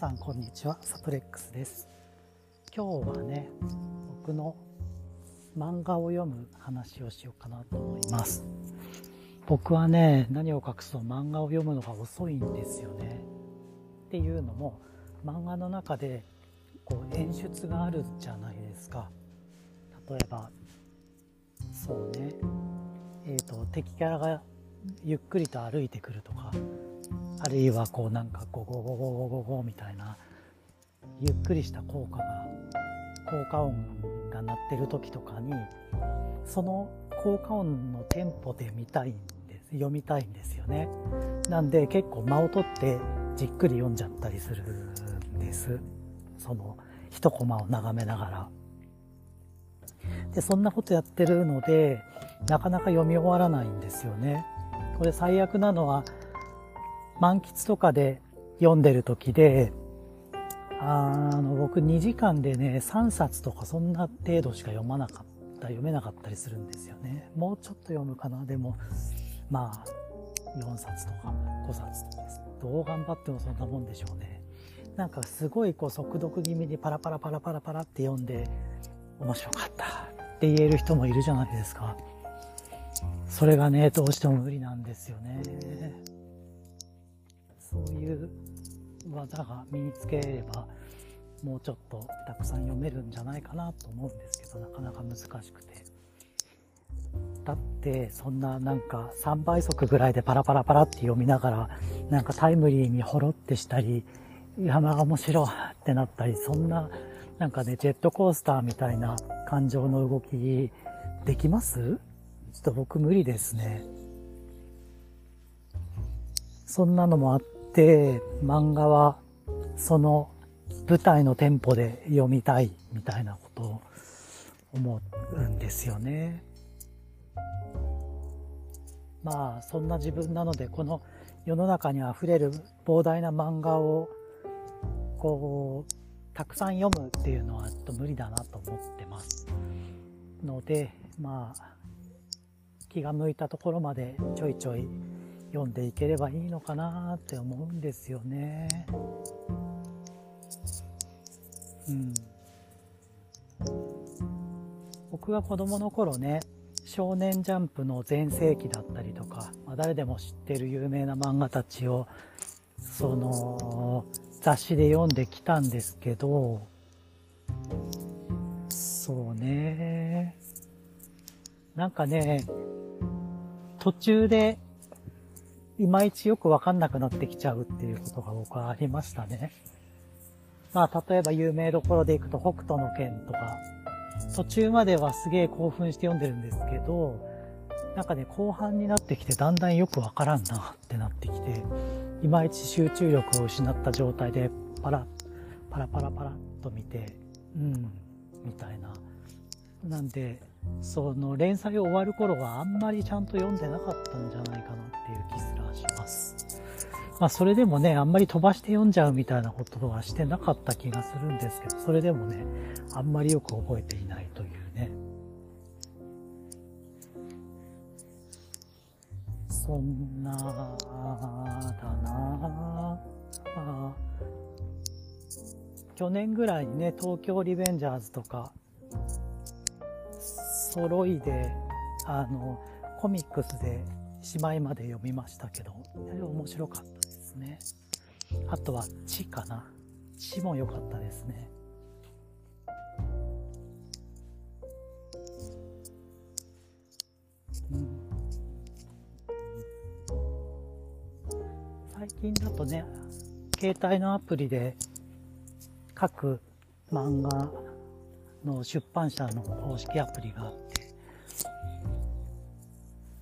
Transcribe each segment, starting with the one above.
さんこんにちは。サプレックスです。今日はね僕の漫画を読む話をしようかなと思います。僕はね何を隠すと漫画を読むのが遅いんですよね。っていうのも漫画の中でこう演出があるじゃないですか。例えばそうね。えーと、と敵キャラがゆっくりと歩いてくるとか。あるいはこうなんかゴゴゴゴゴゴゴみたいなゆっくりした効果が効果音が鳴ってる時とかにその効果音のテンポで見たいんです読みたいんですよね。なんで結構間を取ってじっくり読んじゃったりするんです。その一コマを眺めながら。でそんなことやってるのでなかなか読み終わらないんですよね。これ最悪なのは満喫とかで読んでる時で、あの、僕2時間でね、3冊とかそんな程度しか読まなかった、読めなかったりするんですよね。もうちょっと読むかな。でも、まあ、4冊とか5冊とかです。どう頑張ってもそんなもんでしょうね。なんかすごいこう速読気味にパラパラパラパラパラって読んで、面白かったって言える人もいるじゃないですか。それがね、どうしても無理なんですよね。そういう技が身につければもうちょっとたくさん読めるんじゃないかなと思うんですけどなかなか難しくて。だってそんななんか3倍速ぐらいでパラパラパラって読みながらなんかタイムリーにほろってしたり山が面白ってなったりそんななんかねジェットコースターみたいな感情の動きできます？ちょっと僕無理ですね。そんなのもあってで、漫画はその舞台のテンポで読みたいみたいなことを思うんですよね。まあそんな自分なのでこの世の中にあふれる膨大な漫画をこうたくさん読むっていうのはちょっと無理だなと思ってますのでまあ気が向いたところまでちょいちょい読んでいければいいのかなって思うんですよね。うん。僕が子供の頃ね、少年ジャンプの全盛期だったりとか、まあ、誰でも知ってる有名な漫画たちを、その、雑誌で読んできたんですけど、そうね。なんかね、途中でいまいちよくわかんなくなってきちゃうっていうことが僕はありましたね。まあ、例えば有名どころで行くと北斗の剣とか、途中まではすげえ興奮して読んでるんですけど、なんかね、後半になってきてだんだんよくわからんなってなってきて、いまいち集中力を失った状態でパラ、パラパラパラっと見て、うん、みたいな。なんで、その連載終わる頃はあんまりちゃんと読んでなかったんじゃないかなっていう気すらします。まあそれでもね、あんまり飛ばして読んじゃうみたいなことはしてなかった気がするんですけど、それでもね、あんまりよく覚えていないというね。そんな、だなあ去年ぐらいにね、東京リベンジャーズとか、揃いで、あの、コミックスでしまいまで読みましたけど、面白かったですね。あとは、地かな。地も良かったですね。うん、最近だとね、携帯のアプリで各漫画の出版社の公式アプリがあって、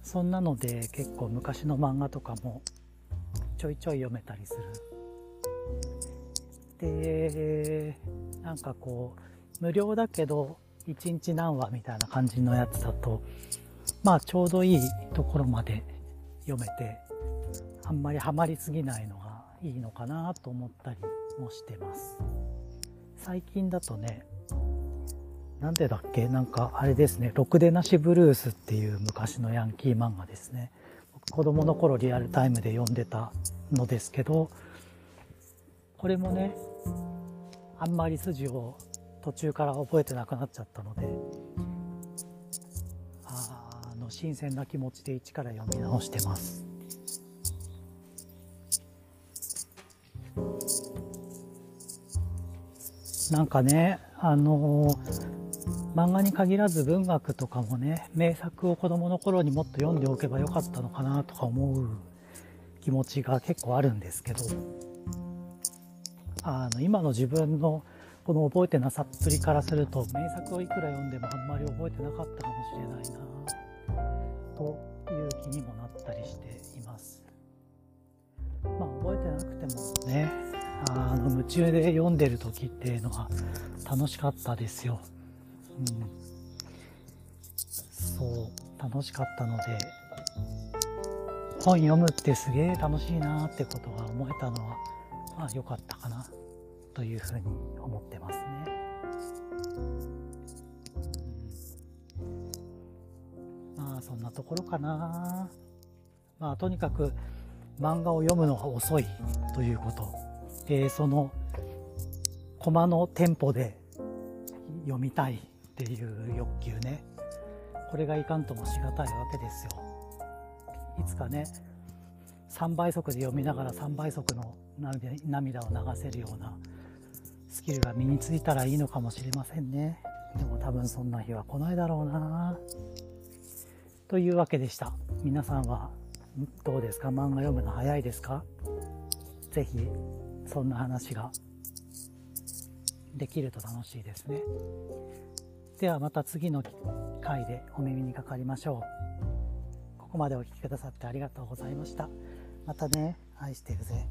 そんなので結構昔の漫画とかもちょいちょい読めたりする。で、なんかこう、無料だけど1日何話みたいな感じのやつだと、まあちょうどいいところまで読めて、あんまりハマりすぎないのがいいのかなと思ったりもしてます。最近だとね、なんでだっけ？なんかあれですね、ろくでなしブルースっていう昔のヤンキー漫画ですね。子供の頃リアルタイムで読んでたのですけど、これもねあんまり筋を途中から覚えてなくなっちゃったのであの新鮮な気持ちで一から読み直してます。なんかねあの漫画に限らず文学とかもね名作を子供の頃にもっと読んでおけばよかったのかなとか思う気持ちが結構あるんですけど。あの今の自分のこの覚えてなさっぷりからすると名作をいくら読んでもあんまり覚えてなかったかもしれないなという気にもなったりしています。まあ覚えてなくてもねあの夢中で読んでる時っていうのは楽しかったですよ、そう楽しかったので本読むってすげえ楽しいなってことが思えたのはまあ良かったかなというふうに思ってますね。まあそんなところかな。まあとにかく漫画を読むのが遅いということ。えー、そのコマのテンポで読みたいっていう欲求ね。これがいかんともしがたいわけですよ。いつかね、3倍速で読みながら3倍速の涙を流せるようなスキルが身についたらいいのかもしれませんね。でも多分そんな日は来ないだろうなというわけでした。皆さんはどうですか？漫画読むの早いですか？ぜひそんな話ができると楽しいですね。ではまた次の回でお耳にかかりましょう。ここまでお聴きくださってありがとうございました。またね、愛してるぜ。